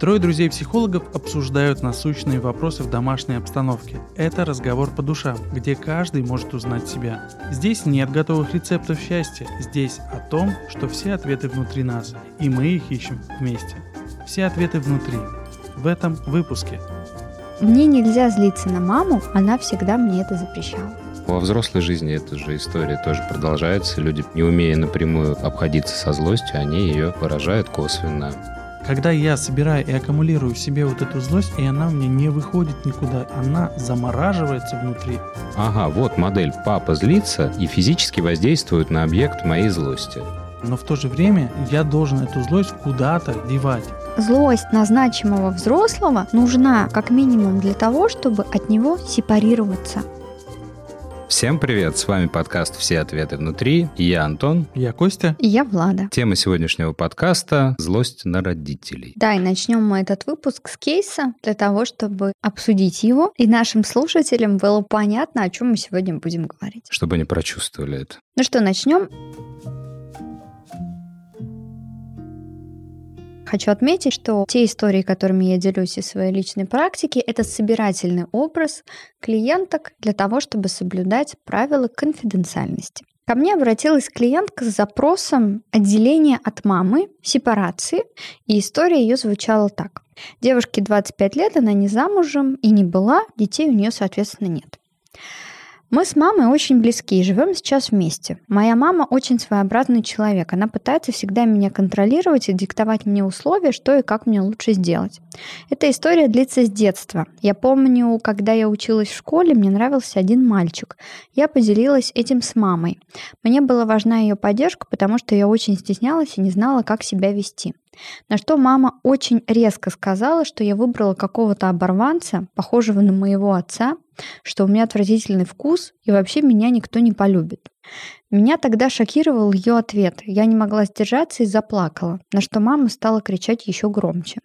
Трое друзей-психологов обсуждают насущные вопросы в домашней обстановке. Это разговор по душам, где каждый может узнать себя. Здесь нет готовых рецептов счастья, здесь о том, что все ответы внутри нас, и мы их ищем вместе. Все ответы внутри. В этом выпуске. Мне нельзя злиться на маму, она всегда мне это запрещала. Во взрослой жизни эта же история тоже продолжается. Люди, не умея напрямую обходиться со злостью, они ее выражают косвенно. Когда я собираю и аккумулирую в себе вот эту злость, и она у меня не выходит никуда, она замораживается внутри. Ага, вот модель. Папа злится и физически воздействует на объект моей злости. Но в то же время я должен эту злость куда-то девать. Злость на значимого взрослого нужна как минимум для того, чтобы от него сепарироваться. Всем привет, с вами подкаст «Все ответы внутри». Я Антон. Я Костя. И я Влада. Тема сегодняшнего подкаста – злость на родителей. Да, и начнем мы этот выпуск с кейса для того, чтобы обсудить его, и нашим слушателям было понятно, о чем мы сегодня будем говорить. Чтобы они прочувствовали это. Ну что, начнем? Хочу отметить, что те истории, которыми я делюсь из своей личной практики, это собирательный образ клиенток для того, чтобы соблюдать правила конфиденциальности. Ко мне обратилась клиентка с запросом отделения от мамы, сепарации, и история ее звучала так. Девушке 25 лет, она не замужем и не была, детей у нее, соответственно, нет. Мы с мамой очень близки и живем сейчас вместе. Моя мама очень своеобразный человек. Она пытается всегда меня контролировать и диктовать мне условия, что и как мне лучше сделать. Эта история длится с детства. Я помню, когда я училась в школе, мне нравился один мальчик. Я поделилась этим с мамой. Мне была важна ее поддержка, потому что я очень стеснялась и не знала, как себя вести. На что мама очень резко сказала, что я выбрала какого-то оборванца, похожего на моего отца, что у меня отвратительный вкус и вообще меня никто не полюбит. Меня тогда шокировал ее ответ. Я не могла сдержаться и заплакала, на что мама стала кричать еще громче.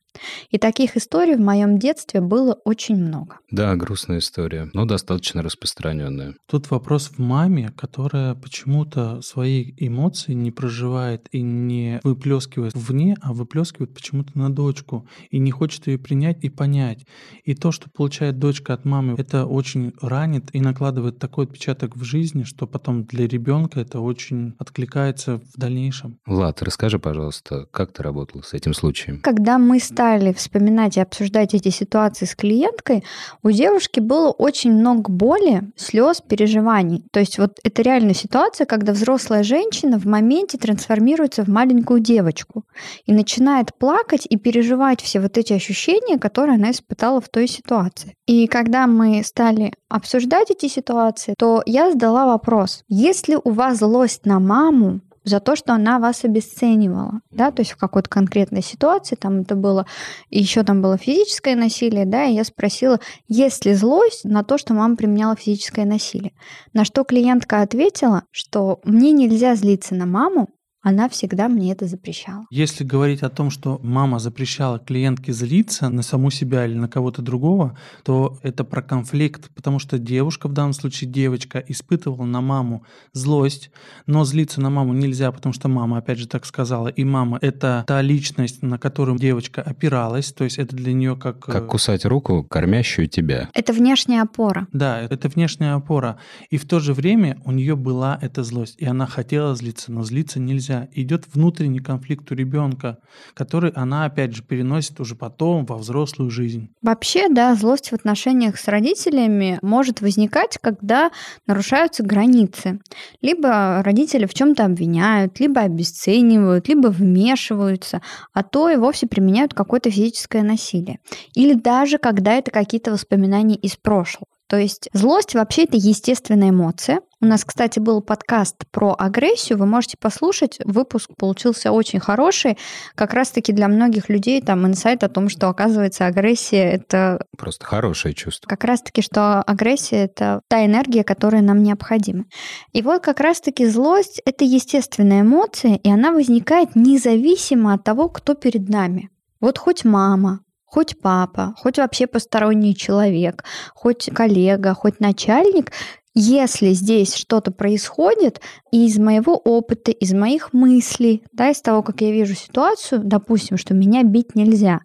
И таких историй в моем детстве было очень много. Да, грустная история, но достаточно распространенная. Тут вопрос в маме, которая почему-то свои эмоции не проживает и не выплескивает вне, а выплескивает почему-то на дочку и не хочет ее принять и понять. И то, что получает дочка от мамы, это очень ранит и накладывает такой отпечаток в жизни, что потом для ребенка это очень откликается в дальнейшем. Влад, расскажи, пожалуйста, как ты работала с этим случаем? Когда мы стали вспоминать и обсуждать эти ситуации с клиенткой, у девушки было очень много боли, слез, переживаний. То есть вот это реально ситуация, когда взрослая женщина в моменте трансформируется в маленькую девочку и начинает плакать и переживать все вот эти ощущения, которые она испытала в той ситуации. И когда мы стали обсуждать эти ситуации, то я задала вопрос, если у вас злость на маму, за то, что она вас обесценивала, да, то есть в какой-то конкретной ситуации, там это было, еще там было физическое насилие, да, и я спросила, есть ли злость на то, что мама применяла физическое насилие. На что клиентка ответила, что мне нельзя злиться на маму, она всегда мне это запрещала. Если говорить о том, что мама запрещала клиентке злиться на саму себя или на кого-то другого, то это про конфликт, потому что девушка, в данном случае девочка, испытывала на маму злость, но злиться на маму нельзя, потому что мама, опять же, так сказала, и мама — это та личность, на которую девочка опиралась, то есть это для нее как... Как кусать руку, кормящую тебя. Это внешняя опора. Да, это внешняя опора. И в то же время у нее была эта злость, и она хотела злиться, но злиться нельзя нельзя. Идет внутренний конфликт у ребенка, который она, опять же, переносит уже потом во взрослую жизнь. Вообще, да, злость в отношениях с родителями может возникать, когда нарушаются границы. Либо родители в чем-то обвиняют, либо обесценивают, либо вмешиваются, а то и вовсе применяют какое-то физическое насилие. Или даже когда это какие-то воспоминания из прошлого. То есть злость вообще это естественная эмоция. У нас, кстати, был подкаст про агрессию, вы можете послушать. Выпуск получился очень хороший. Как раз-таки для многих людей там инсайт о том, что, оказывается, агрессия — это... Просто хорошее чувство. Как раз-таки, что агрессия — это та энергия, которая нам необходима. И вот как раз-таки злость — это естественная эмоция, и она возникает независимо от того, кто перед нами. Вот хоть мама, хоть папа, хоть вообще посторонний человек, хоть коллега, хоть начальник, Если здесь что-то происходит, и из моего опыта, из моих мыслей, да, из того, как я вижу ситуацию, допустим, что меня бить нельзя,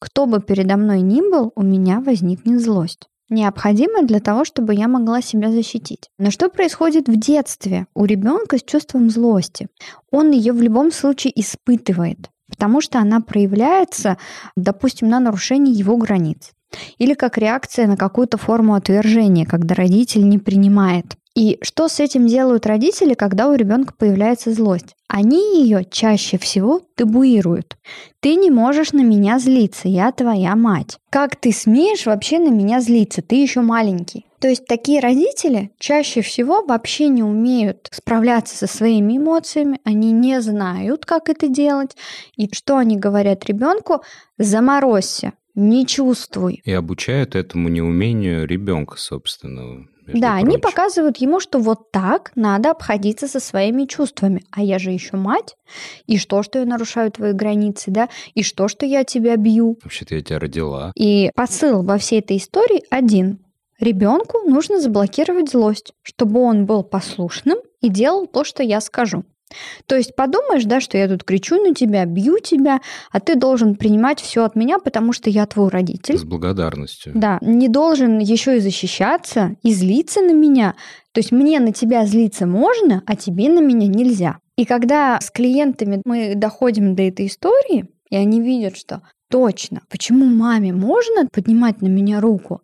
кто бы передо мной ни был, у меня возникнет злость необходимое для того, чтобы я могла себя защитить. Но что происходит в детстве у ребенка с чувством злости? Он ее в любом случае испытывает, потому что она проявляется, допустим, на нарушении его границ. Или как реакция на какую-то форму отвержения, когда родитель не принимает и что с этим делают родители, когда у ребенка появляется злость? Они ее чаще всего табуируют. Ты не можешь на меня злиться, я твоя мать. Как ты смеешь вообще на меня злиться? Ты еще маленький. То есть такие родители чаще всего вообще не умеют справляться со своими эмоциями, они не знают, как это делать. И что они говорят ребенку? Заморозься, не чувствуй. И обучают этому неумению ребенка собственного. Да, прочим. они показывают ему, что вот так надо обходиться со своими чувствами. А я же еще мать. И что, что я нарушаю твои границы, да? И что, что я тебя бью? Вообще-то я тебя родила. И посыл во всей этой истории один. Ребенку нужно заблокировать злость, чтобы он был послушным и делал то, что я скажу. То есть подумаешь, да, что я тут кричу на тебя, бью тебя, а ты должен принимать все от меня, потому что я твой родитель. С благодарностью. Да, не должен еще и защищаться, и злиться на меня. То есть мне на тебя злиться можно, а тебе на меня нельзя. И когда с клиентами мы доходим до этой истории, и они видят, что точно, почему маме можно поднимать на меня руку,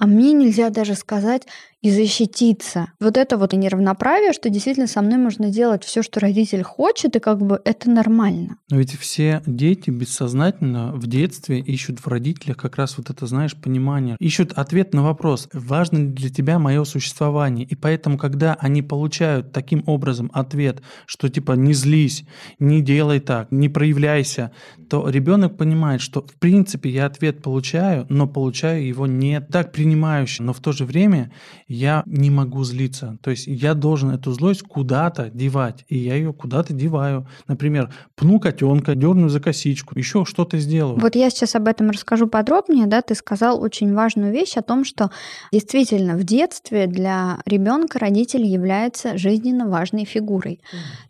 а мне нельзя даже сказать и защититься. Вот это вот неравноправие, что действительно со мной можно делать все, что родитель хочет, и как бы это нормально. Но ведь все дети бессознательно в детстве ищут в родителях как раз вот это, знаешь, понимание. Ищут ответ на вопрос, важно ли для тебя мое существование. И поэтому, когда они получают таким образом ответ, что типа не злись, не делай так, не проявляйся, то ребенок понимает, что в принципе я ответ получаю, но получаю его не так принимающе, но в то же время я не могу злиться. То есть я должен эту злость куда-то девать, и я ее куда-то деваю. Например, пну котенка, дерну за косичку, еще что-то сделаю. Вот я сейчас об этом расскажу подробнее. Да, ты сказал очень важную вещь о том, что действительно в детстве для ребенка родитель является жизненно важной фигурой.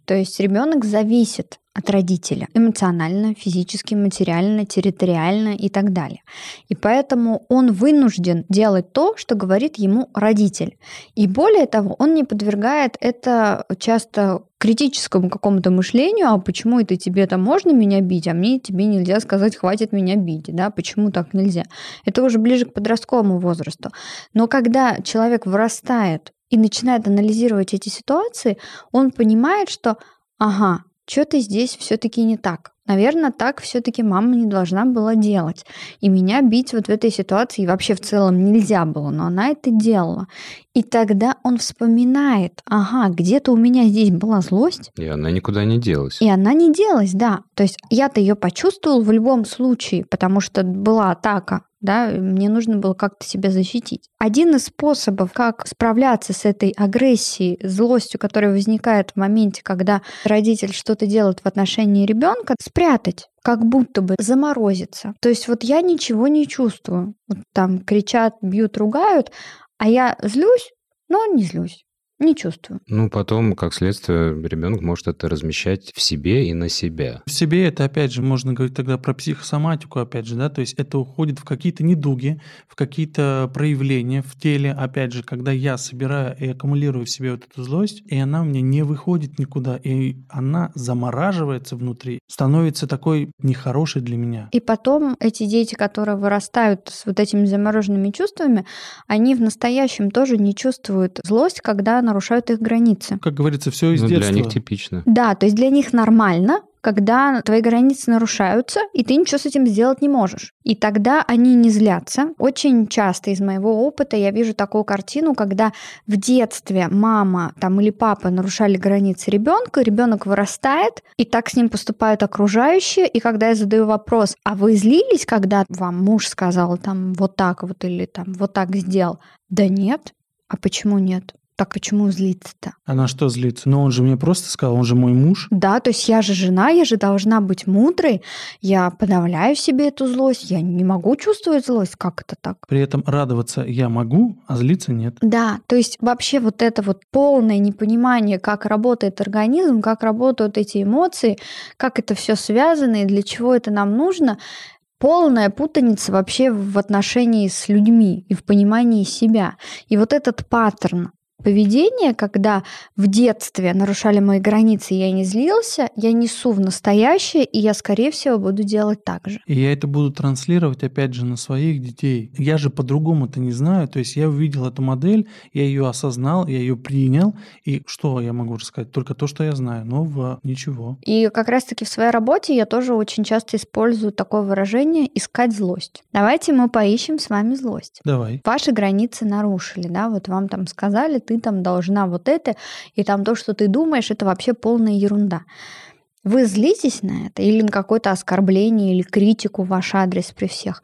То есть ребенок зависит от родителя эмоционально, физически, материально, территориально и так далее. И поэтому он вынужден делать то, что говорит ему родитель. И более того, он не подвергает это часто критическому какому-то мышлению, а почему это тебе-то можно меня бить, а мне тебе нельзя сказать, хватит меня бить, да, почему так нельзя. Это уже ближе к подростковому возрасту. Но когда человек вырастает и начинает анализировать эти ситуации, он понимает, что, ага, что-то здесь все-таки не так. Наверное, так все-таки мама не должна была делать. И меня бить вот в этой ситуации вообще в целом нельзя было, но она это делала. И тогда он вспоминает, ага, где-то у меня здесь была злость. И она никуда не делась. И она не делась, да. То есть я-то ее почувствовал в любом случае, потому что была атака да, мне нужно было как-то себя защитить. Один из способов, как справляться с этой агрессией, злостью, которая возникает в моменте, когда родитель что-то делает в отношении ребенка, спрятать как будто бы заморозиться. То есть вот я ничего не чувствую. Вот там кричат, бьют, ругают, а я злюсь, но не злюсь. Не чувствую. Ну, потом, как следствие, ребенок может это размещать в себе и на себя. В себе это, опять же, можно говорить тогда про психосоматику, опять же, да, то есть это уходит в какие-то недуги, в какие-то проявления в теле, опять же, когда я собираю и аккумулирую в себе вот эту злость, и она у меня не выходит никуда, и она замораживается внутри, становится такой нехорошей для меня. И потом эти дети, которые вырастают с вот этими замороженными чувствами, они в настоящем тоже не чувствуют злость, когда нарушают их границы. Как говорится, все из ну, детства. Для них типично. Да, то есть для них нормально, когда твои границы нарушаются, и ты ничего с этим сделать не можешь. И тогда они не злятся. Очень часто из моего опыта я вижу такую картину, когда в детстве мама там, или папа нарушали границы ребенка, ребенок вырастает, и так с ним поступают окружающие. И когда я задаю вопрос, а вы злились, когда вам муж сказал там вот так вот или там вот так сделал? Да нет. А почему нет? Так почему злиться-то? Она что злится? Ну, он же мне просто сказал, он же мой муж. Да, то есть я же жена, я же должна быть мудрой. Я подавляю себе эту злость. Я не могу чувствовать злость. Как это так? При этом радоваться я могу, а злиться нет. Да, то есть вообще вот это вот полное непонимание, как работает организм, как работают эти эмоции, как это все связано и для чего это нам нужно, полная путаница вообще в отношении с людьми и в понимании себя. И вот этот паттерн поведение, когда в детстве нарушали мои границы, я не злился, я несу в настоящее, и я, скорее всего, буду делать так же. И я это буду транслировать, опять же, на своих детей. Я же по-другому это не знаю. То есть я увидел эту модель, я ее осознал, я ее принял. И что я могу рассказать? Только то, что я знаю. Нового ничего. И как раз-таки в своей работе я тоже очень часто использую такое выражение «искать злость». Давайте мы поищем с вами злость. Давай. Ваши границы нарушили, да, вот вам там сказали, ты там должна вот это, и там то, что ты думаешь, это вообще полная ерунда. Вы злитесь на это или на какое-то оскорбление или критику в ваш адрес при всех?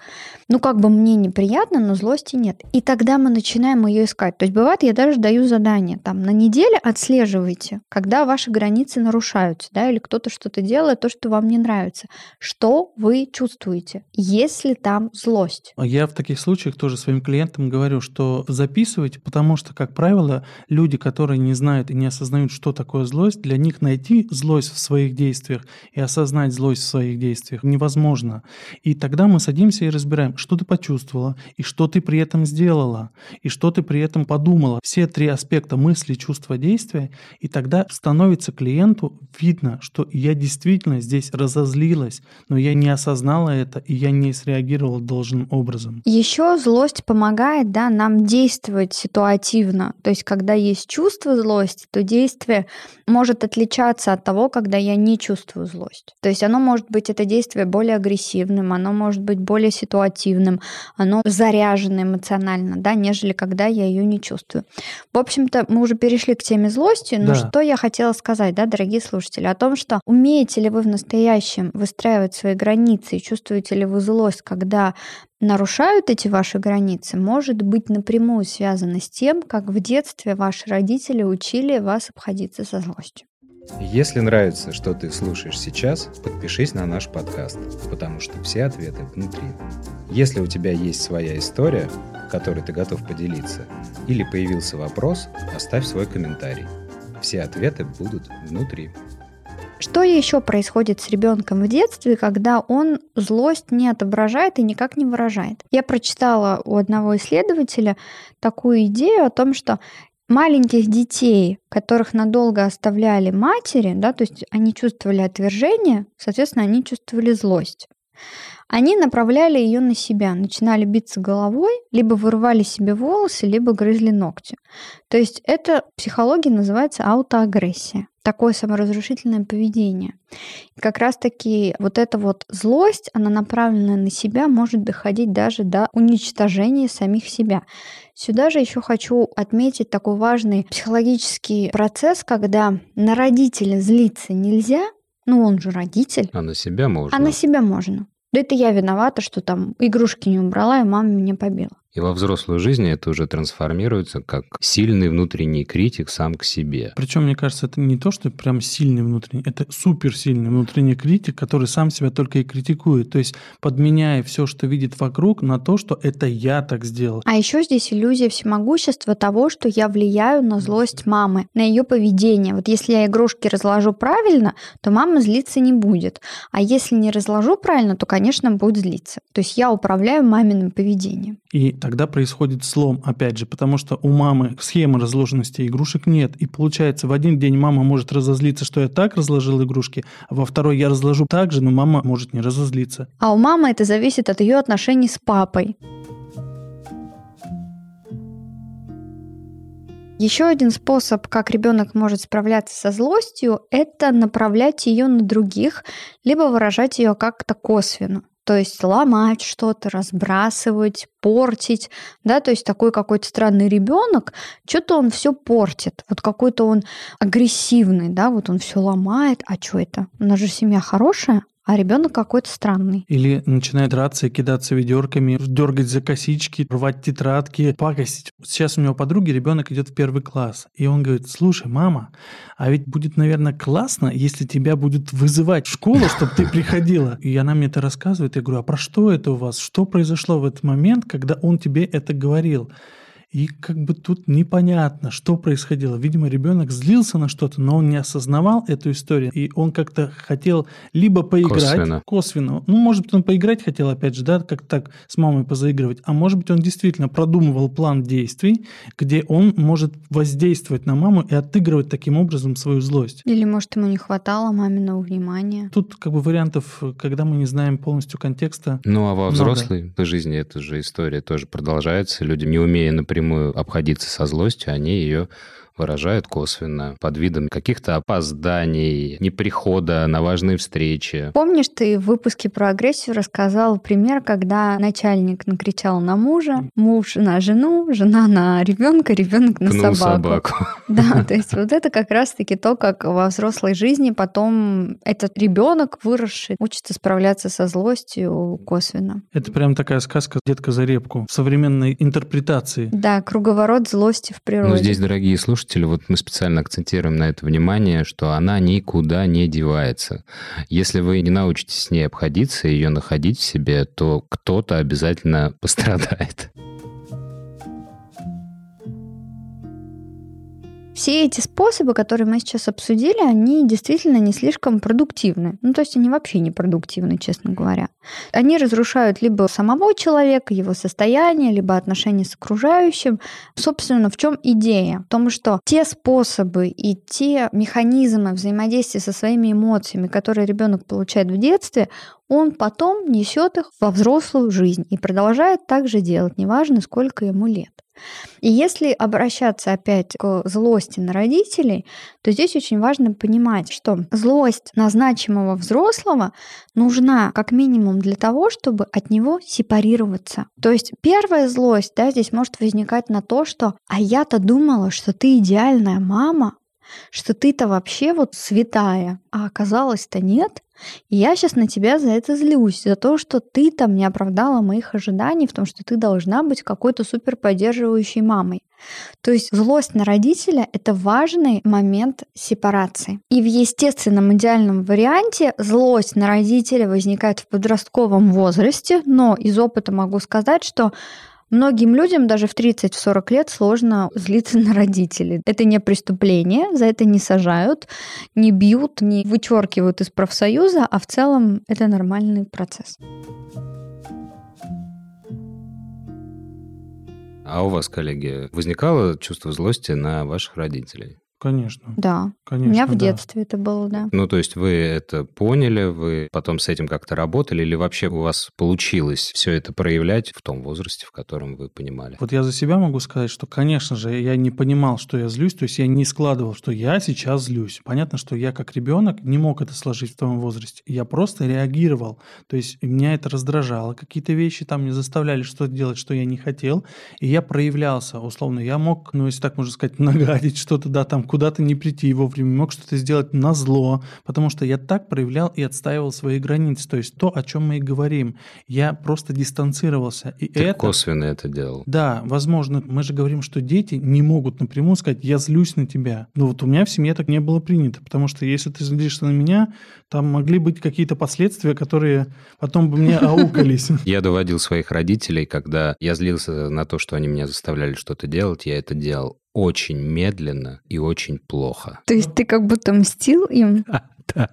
Ну, как бы мне неприятно, но злости нет. И тогда мы начинаем ее искать. То есть бывает, я даже даю задание. Там на неделе отслеживайте, когда ваши границы нарушаются, да, или кто-то что-то делает, то, что вам не нравится. Что вы чувствуете, если там злость? А я в таких случаях тоже своим клиентам говорю, что записывайте, потому что, как правило, люди, которые не знают и не осознают, что такое злость, для них найти злость в своих действиях действиях и осознать злость в своих действиях невозможно. И тогда мы садимся и разбираем, что ты почувствовала, и что ты при этом сделала, и что ты при этом подумала. Все три аспекта мысли, чувства, действия, и тогда становится клиенту видно, что я действительно здесь разозлилась, но я не осознала это, и я не среагировала должным образом. Еще злость помогает да, нам действовать ситуативно. То есть, когда есть чувство злости, то действие может отличаться от того, когда я не чувствую злость. То есть оно может быть, это действие более агрессивным, оно может быть более ситуативным, оно заряжено эмоционально, да, нежели когда я ее не чувствую. В общем-то, мы уже перешли к теме злости, но да. что я хотела сказать, да, дорогие слушатели, о том, что умеете ли вы в настоящем выстраивать свои границы и чувствуете ли вы злость, когда нарушают эти ваши границы, может быть напрямую связано с тем, как в детстве ваши родители учили вас обходиться со злостью. Если нравится, что ты слушаешь сейчас, подпишись на наш подкаст, потому что все ответы внутри. Если у тебя есть своя история, которой ты готов поделиться, или появился вопрос, оставь свой комментарий. Все ответы будут внутри. Что еще происходит с ребенком в детстве, когда он злость не отображает и никак не выражает? Я прочитала у одного исследователя такую идею о том, что маленьких детей, которых надолго оставляли матери, да, то есть они чувствовали отвержение, соответственно, они чувствовали злость. Они направляли ее на себя, начинали биться головой, либо вырывали себе волосы, либо грызли ногти. То есть это психология называется аутоагрессия такое саморазрушительное поведение. И как раз-таки вот эта вот злость, она направленная на себя, может доходить даже до уничтожения самих себя. Сюда же еще хочу отметить такой важный психологический процесс, когда на родителя злиться нельзя, ну он же родитель. А на себя можно. А на себя можно. Да это я виновата, что там игрушки не убрала, и мама меня побила. И во взрослой жизни это уже трансформируется как сильный внутренний критик сам к себе. Причем, мне кажется, это не то, что прям сильный внутренний, это суперсильный внутренний критик, который сам себя только и критикует. То есть подменяя все, что видит вокруг, на то, что это я так сделал. А еще здесь иллюзия всемогущества того, что я влияю на злость мамы, на ее поведение. Вот если я игрушки разложу правильно, то мама злиться не будет. А если не разложу правильно, то, конечно, будет злиться. То есть я управляю маминым поведением. И тогда происходит слом, опять же, потому что у мамы схемы разложенности игрушек нет. И получается, в один день мама может разозлиться, что я так разложил игрушки, а во второй я разложу так же, но мама может не разозлиться. А у мамы это зависит от ее отношений с папой. Еще один способ, как ребенок может справляться со злостью, это направлять ее на других, либо выражать ее как-то косвенно. То есть ломать что-то, разбрасывать, портить, да, то есть такой какой-то странный ребенок, что-то он все портит, вот какой-то он агрессивный, да, вот он все ломает, а что это? У нас же семья хорошая, а ребенок какой-то странный. Или начинает драться, кидаться ведерками, дергать за косички, рвать тетрадки, пакостить. Сейчас у него подруги ребенок идет в первый класс, и он говорит, слушай, мама, а ведь будет, наверное, классно, если тебя будут вызывать в школу, чтобы ты приходила. И она мне это рассказывает, я говорю, а про что это у вас? Что произошло в этот момент, когда он тебе это говорил? И как бы тут непонятно, что происходило. Видимо, ребенок злился на что-то, но он не осознавал эту историю. И он как-то хотел либо поиграть Косвенно. косвенно. Ну, может быть, он поиграть хотел, опять же, да, как так с мамой позаигрывать. А может быть, он действительно продумывал план действий, где он может воздействовать на маму и отыгрывать таким образом свою злость. Или, может, ему не хватало маминого внимания. Тут как бы вариантов, когда мы не знаем полностью контекста. Ну, а во Много. взрослой жизни эта же история тоже продолжается. Люди, не умея напрямую обходиться со злостью, они ее выражают косвенно под видом каких-то опозданий, неприхода на важные встречи. Помнишь, ты в выпуске про агрессию рассказал пример, когда начальник накричал на мужа, муж на жену, жена на ребенка, ребенок на Пнул собаку. собаку. Да, то есть вот это как раз-таки то, как во взрослой жизни потом этот ребенок выросший учится справляться со злостью косвенно. Это прям такая сказка «Детка за репку» в современной интерпретации. Да, круговорот злости в природе. Но здесь, дорогие слушатели, вот мы специально акцентируем на это внимание, что она никуда не девается. Если вы не научитесь с ней обходиться, ее находить в себе, то кто-то обязательно пострадает. Все эти способы, которые мы сейчас обсудили, они действительно не слишком продуктивны. Ну, то есть они вообще не продуктивны, честно говоря. Они разрушают либо самого человека, его состояние, либо отношения с окружающим. Собственно, в чем идея? В том, что те способы и те механизмы взаимодействия со своими эмоциями, которые ребенок получает в детстве, он потом несет их во взрослую жизнь и продолжает так же делать, неважно, сколько ему лет. И если обращаться опять к злости на родителей, то здесь очень важно понимать, что злость на значимого взрослого нужна как минимум для того, чтобы от него сепарироваться. То есть первая злость да, здесь может возникать на то, что «а я-то думала, что ты идеальная мама, что ты-то вообще вот святая, а оказалось-то нет. Я сейчас на тебя за это злюсь, за то, что ты там не оправдала моих ожиданий в том, что ты должна быть какой-то супер поддерживающей мамой. То есть злость на родителя — это важный момент сепарации. И в естественном идеальном варианте злость на родителя возникает в подростковом возрасте, но из опыта могу сказать, что Многим людям даже в 30-40 лет сложно злиться на родителей. Это не преступление, за это не сажают, не бьют, не вычеркивают из профсоюза, а в целом это нормальный процесс. А у вас, коллеги, возникало чувство злости на ваших родителей? Конечно. Да. Конечно, У меня в да. детстве это было, да. Ну, то есть вы это поняли, вы потом с этим как-то работали, или вообще у вас получилось все это проявлять в том возрасте, в котором вы понимали? Вот я за себя могу сказать, что, конечно же, я не понимал, что я злюсь, то есть я не складывал, что я сейчас злюсь. Понятно, что я как ребенок не мог это сложить в том возрасте. Я просто реагировал. То есть меня это раздражало. Какие-то вещи там мне заставляли что-то делать, что я не хотел. И я проявлялся. Условно, я мог, ну, если так можно сказать, нагадить что-то, да, там куда-то не прийти вовремя, мог что-то сделать на зло, потому что я так проявлял и отстаивал свои границы. То есть то, о чем мы и говорим. Я просто дистанцировался. И Ты это... косвенно это делал. Да, возможно, мы же говорим, что дети не могут напрямую сказать «я злюсь на тебя». Но вот у меня в семье так не было принято, потому что если ты злишься на меня, там могли быть какие-то последствия, которые потом бы мне аукались. Я доводил своих родителей, когда я злился на то, что они меня заставляли что-то делать, я это делал очень медленно и очень плохо. То есть ты как будто мстил им? Да.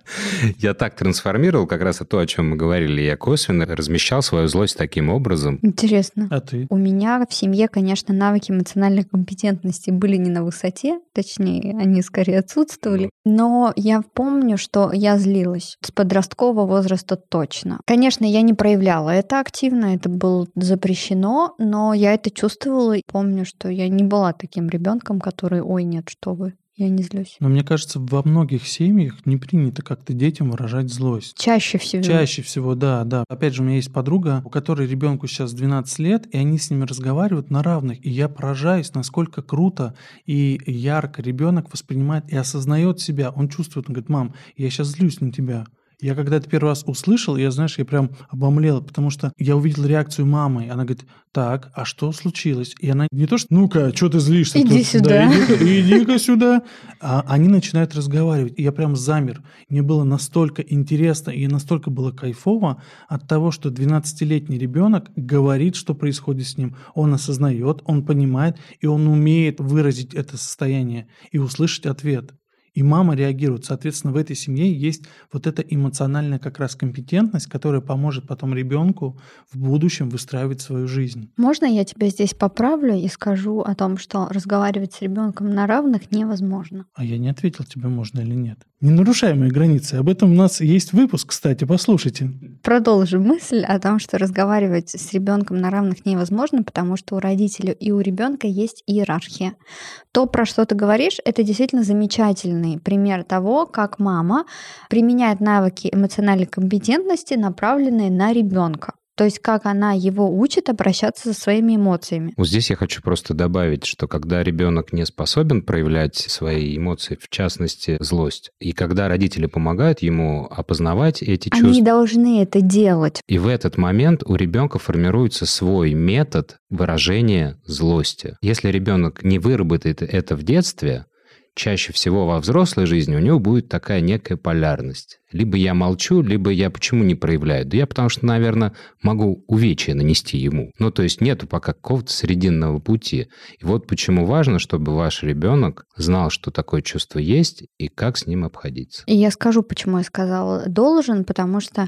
Я так трансформировал как раз то, о чем мы говорили. Я косвенно размещал свою злость таким образом. Интересно. А ты? У меня в семье, конечно, навыки эмоциональной компетентности были не на высоте, точнее, они скорее отсутствовали. Но я помню, что я злилась с подросткового возраста точно. Конечно, я не проявляла это активно, это было запрещено, но я это чувствовала. и Помню, что я не была таким ребенком, который, ой, нет, что вы, я не злюсь. Но мне кажется, во многих семьях не принято как-то детям выражать злость. Чаще всего. Чаще всего, да, да. Опять же, у меня есть подруга, у которой ребенку сейчас 12 лет, и они с ними разговаривают на равных. И я поражаюсь, насколько круто и ярко ребенок воспринимает и осознает себя. Он чувствует, он говорит, мам, я сейчас злюсь на тебя. Я когда это первый раз услышал, я, знаешь, я прям обомлел, потому что я увидел реакцию мамы. Она говорит, так, а что случилось? И она не то, что, ну-ка, что ты злишься? Иди тут? сюда. Да, иди-ка, иди-ка сюда. А они начинают разговаривать. И я прям замер. Мне было настолько интересно и настолько было кайфово от того, что 12-летний ребенок говорит, что происходит с ним. Он осознает, он понимает, и он умеет выразить это состояние и услышать ответ и мама реагирует. Соответственно, в этой семье есть вот эта эмоциональная как раз компетентность, которая поможет потом ребенку в будущем выстраивать свою жизнь. Можно я тебя здесь поправлю и скажу о том, что разговаривать с ребенком на равных невозможно? А я не ответил тебе, можно или нет. Не нарушай мои границы. Об этом у нас есть выпуск, кстати, послушайте. Продолжу мысль о том, что разговаривать с ребенком на равных невозможно, потому что у родителей и у ребенка есть иерархия. То, про что ты говоришь, это действительно замечательный пример того, как мама применяет навыки эмоциональной компетентности, направленные на ребенка. То есть как она его учит обращаться со своими эмоциями. Вот здесь я хочу просто добавить, что когда ребенок не способен проявлять свои эмоции, в частности злость, и когда родители помогают ему опознавать эти Они чувства, должны это делать. и в этот момент у ребенка формируется свой метод выражения злости. Если ребенок не выработает это в детстве, чаще всего во взрослой жизни у него будет такая некая полярность. Либо я молчу, либо я почему не проявляю? Да я потому что, наверное, могу увечья нанести ему. Ну, то есть нету пока какого-то срединного пути. И вот почему важно, чтобы ваш ребенок знал, что такое чувство есть и как с ним обходиться. И я скажу, почему я сказала должен, потому что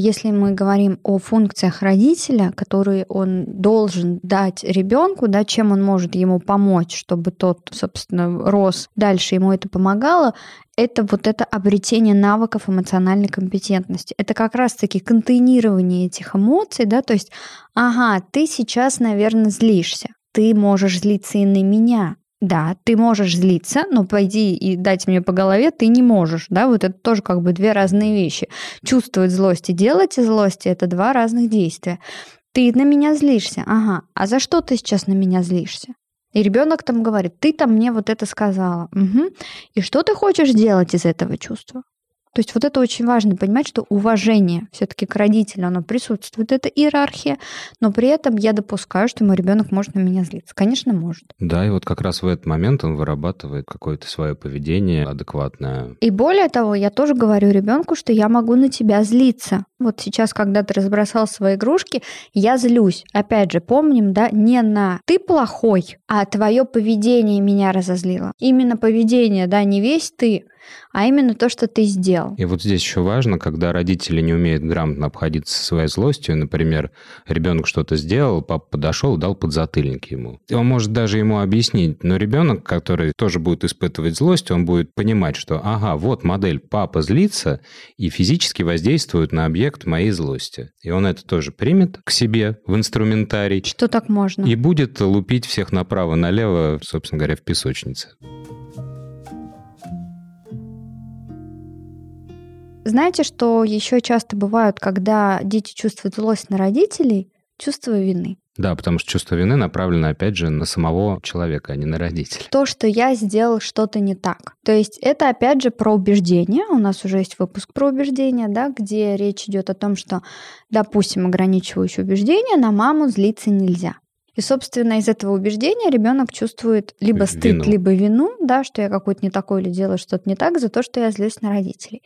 если мы говорим о функциях родителя, которые он должен дать ребенку, да, чем он может ему помочь, чтобы тот, собственно, рос дальше, ему это помогало, это вот это обретение навыков эмоциональной компетентности. Это как раз-таки контейнирование этих эмоций, да, то есть, ага, ты сейчас, наверное, злишься, ты можешь злиться и на меня, да, ты можешь злиться, но пойди и дать мне по голове ты не можешь, да, вот это тоже как бы две разные вещи. Чувствовать злость и делать злость – это два разных действия. Ты на меня злишься, ага, а за что ты сейчас на меня злишься? И ребенок там говорит, ты там мне вот это сказала. Угу. И что ты хочешь сделать из этого чувства? То есть вот это очень важно понимать, что уважение все-таки к родителю, оно присутствует, это иерархия, но при этом я допускаю, что мой ребенок может на меня злиться. Конечно, может. Да, и вот как раз в этот момент он вырабатывает какое-то свое поведение адекватное. И более того, я тоже говорю ребенку, что я могу на тебя злиться. Вот сейчас, когда ты разбросал свои игрушки, я злюсь. Опять же, помним, да, не на ты плохой, а твое поведение меня разозлило. Именно поведение, да, не весь ты, а именно то, что ты сделал. И вот здесь еще важно, когда родители не умеют грамотно обходиться со своей злостью, например, ребенок что-то сделал, папа подошел, дал подзатыльник ему. Он может даже ему объяснить, но ребенок, который тоже будет испытывать злость, он будет понимать, что ага, вот модель папа злится и физически воздействует на объект моей злости. И он это тоже примет к себе в инструментарий. Что так можно? И будет лупить всех направо-налево, собственно говоря, в песочнице. Знаете, что еще часто бывают, когда дети чувствуют злость на родителей, чувство вины. Да, потому что чувство вины направлено, опять же, на самого человека, а не на родителей. То, что я сделал что-то не так. То есть это, опять же, про убеждение. У нас уже есть выпуск про убеждение, да, где речь идет о том, что, допустим, ограничивающее убеждение на маму злиться нельзя. И, собственно, из этого убеждения ребенок чувствует либо стыд, Вину. либо вину, да, что я какой-то не такой или делаю что-то не так за то, что я злюсь на родителей.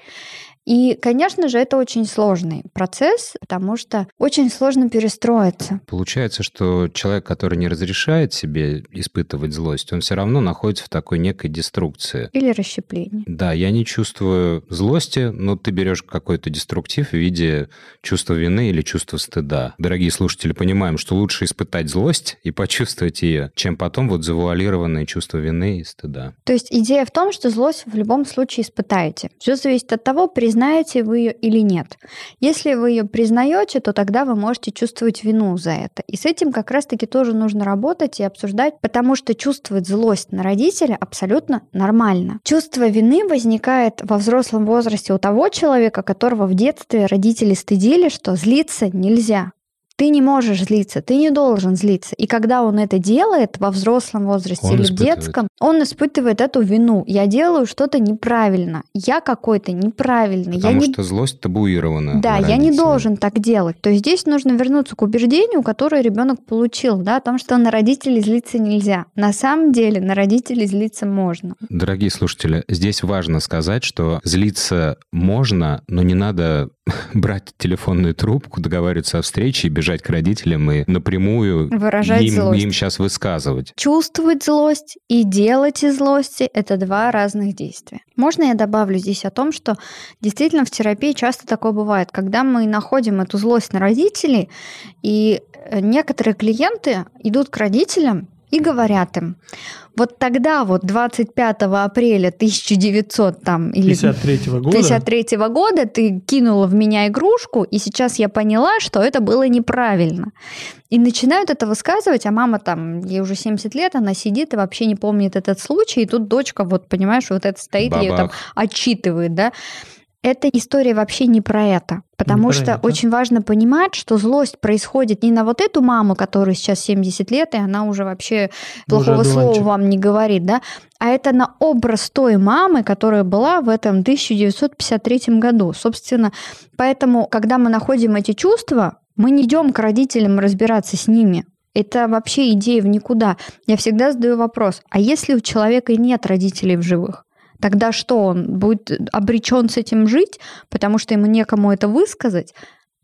И, конечно же, это очень сложный процесс, потому что очень сложно перестроиться. Получается, что человек, который не разрешает себе испытывать злость, он все равно находится в такой некой деструкции. Или расщепление. Да, я не чувствую злости, но ты берешь какой-то деструктив в виде чувства вины или чувства стыда. Дорогие слушатели, понимаем, что лучше испытать злость и почувствовать ее, чем потом вот завуалированные чувства вины и стыда. То есть идея в том, что злость в любом случае испытаете. Все зависит от того, признаете вы ее или нет. Если вы ее признаете, то тогда вы можете чувствовать вину за это. И с этим как раз-таки тоже нужно работать и обсуждать, потому что чувствовать злость на родителя абсолютно нормально. Чувство вины возникает во взрослом возрасте у того человека, которого в детстве родители стыдили, что злиться нельзя. Ты не можешь злиться, ты не должен злиться. И когда он это делает во взрослом возрасте Он или в испытывает. детском, он испытывает эту вину. Я делаю что-то неправильно. Я какой-то неправильный. Потому я не что злость табуирована. да, я не должен так делать. То есть здесь нужно вернуться к убеждению, которое ребенок получил, да, о том, что на родителей злиться нельзя. На самом деле на родителей злиться можно. Дорогие слушатели, здесь важно сказать, что злиться можно, но не надо брать телефонную трубку, договариваться о встрече и бежать к родителям и напрямую Выражать им, злость. им сейчас высказывать. Чувствовать злость и делать из злости – это два разных действия. Можно я добавлю здесь о том, что действительно в терапии часто такое бывает, когда мы находим эту злость на родителей, и э, некоторые клиенты идут к родителям и говорят им, вот тогда вот 25 апреля 1900 там или 53 года. 53 года ты кинула в меня игрушку, и сейчас я поняла, что это было неправильно. И начинают это высказывать, а мама там, ей уже 70 лет, она сидит и вообще не помнит этот случай, и тут дочка, вот понимаешь, вот это стоит, ее там отчитывает, да. Эта история вообще не про это. Потому про что это. очень важно понимать, что злость происходит не на вот эту маму, которой сейчас 70 лет, и она уже вообще плохого Уже слова вам не говорит, да, а это на образ той мамы, которая была в этом 1953 году. Собственно, поэтому, когда мы находим эти чувства, мы не идем к родителям разбираться с ними. Это вообще идея в никуда. Я всегда задаю вопрос, а если у человека нет родителей в живых? Тогда что, он будет обречен с этим жить, потому что ему некому это высказать?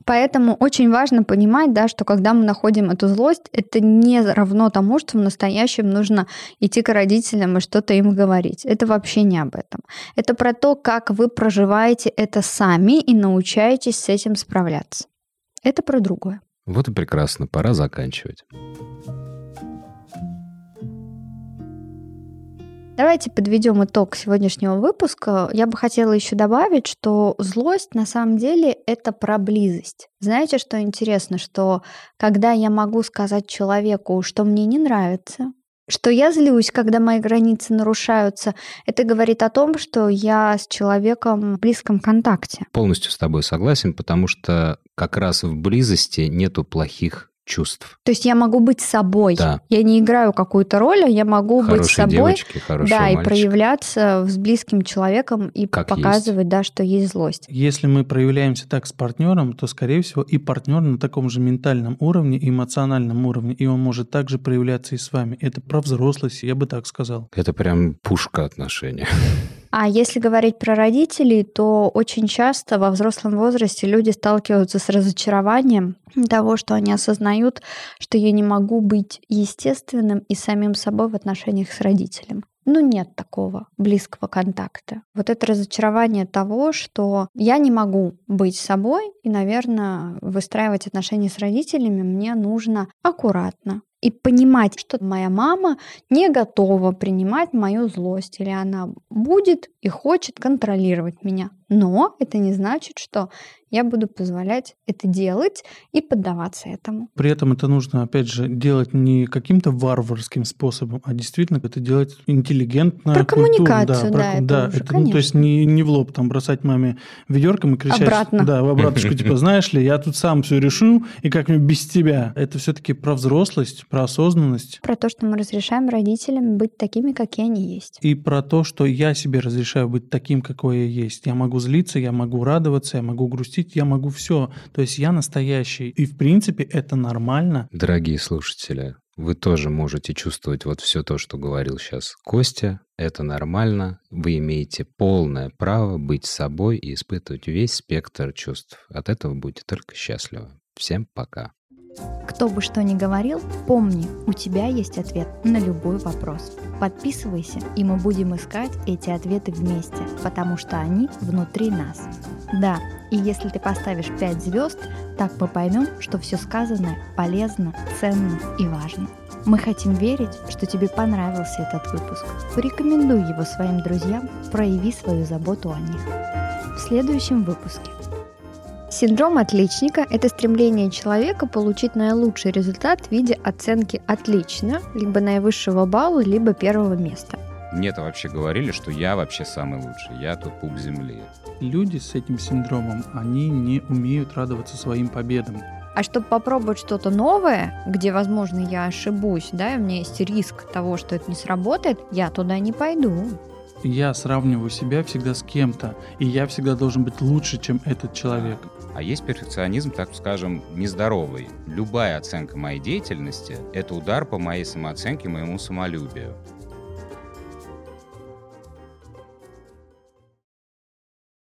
Поэтому очень важно понимать, да, что когда мы находим эту злость, это не равно тому, что в настоящем нужно идти к родителям и что-то им говорить. Это вообще не об этом. Это про то, как вы проживаете это сами и научаетесь с этим справляться. Это про другое. Вот и прекрасно, пора заканчивать. Давайте подведем итог сегодняшнего выпуска. Я бы хотела еще добавить, что злость на самом деле это про близость. Знаете, что интересно, что когда я могу сказать человеку, что мне не нравится, что я злюсь, когда мои границы нарушаются, это говорит о том, что я с человеком в близком контакте. Полностью с тобой согласен, потому что как раз в близости нету плохих чувств. То есть я могу быть собой. Да. Я не играю какую-то роль, а я могу быть Хорошие собой. девочки, хорошие Да, и мальчики. проявляться с близким человеком и Как показывать, да, что есть злость. Если мы проявляемся так с партнером, то, скорее всего, и партнер на таком же ментальном уровне, эмоциональном уровне, и он может также проявляться и с вами. Это про взрослость, я бы так сказал. Это прям пушка отношения. А если говорить про родителей, то очень часто во взрослом возрасте люди сталкиваются с разочарованием того, что они осознают, что я не могу быть естественным и самим собой в отношениях с родителем. Ну, нет такого близкого контакта. Вот это разочарование того, что я не могу быть собой, и, наверное, выстраивать отношения с родителями мне нужно аккуратно. И понимать, что моя мама не готова принимать мою злость, или она будет и хочет контролировать меня. Но это не значит, что я буду позволять это делать и поддаваться этому. При этом это нужно, опять же, делать не каким-то варварским способом, а действительно это делать интеллигентно. Про культурно. коммуникацию, про да, это уже, это, ну, то есть не, не в лоб там бросать маме ведерком и кричать. Обратно. Да, в обраточку, типа, знаешь ли, я тут сам все решу, и как-нибудь без тебя. Это все-таки про взрослость, про осознанность. Про то, что мы разрешаем родителям быть такими, какие они есть. И про то, что я себе разрешаю быть таким, какой я есть. Я могу злиться, я могу радоваться, я могу грустить, я могу все. То есть я настоящий. И в принципе это нормально. Дорогие слушатели, вы тоже можете чувствовать вот все то, что говорил сейчас Костя. Это нормально. Вы имеете полное право быть собой и испытывать весь спектр чувств. От этого будете только счастливы. Всем пока. Кто бы что ни говорил, помни, у тебя есть ответ на любой вопрос. Подписывайся, и мы будем искать эти ответы вместе, потому что они внутри нас. Да, и если ты поставишь 5 звезд, так мы поймем, что все сказанное полезно, ценно и важно. Мы хотим верить, что тебе понравился этот выпуск. Порекомендуй его своим друзьям, прояви свою заботу о них. В следующем выпуске. Синдром отличника – это стремление человека получить наилучший результат в виде оценки «отлично», либо наивысшего балла, либо первого места. Мне-то вообще говорили, что я вообще самый лучший. Я тут пуп земли. Люди с этим синдромом, они не умеют радоваться своим победам. А чтобы попробовать что-то новое, где, возможно, я ошибусь, да, и у меня есть риск того, что это не сработает, я туда не пойду. Я сравниваю себя всегда с кем-то, и я всегда должен быть лучше, чем этот человек. А есть перфекционизм, так скажем, нездоровый. Любая оценка моей деятельности – это удар по моей самооценке, моему самолюбию.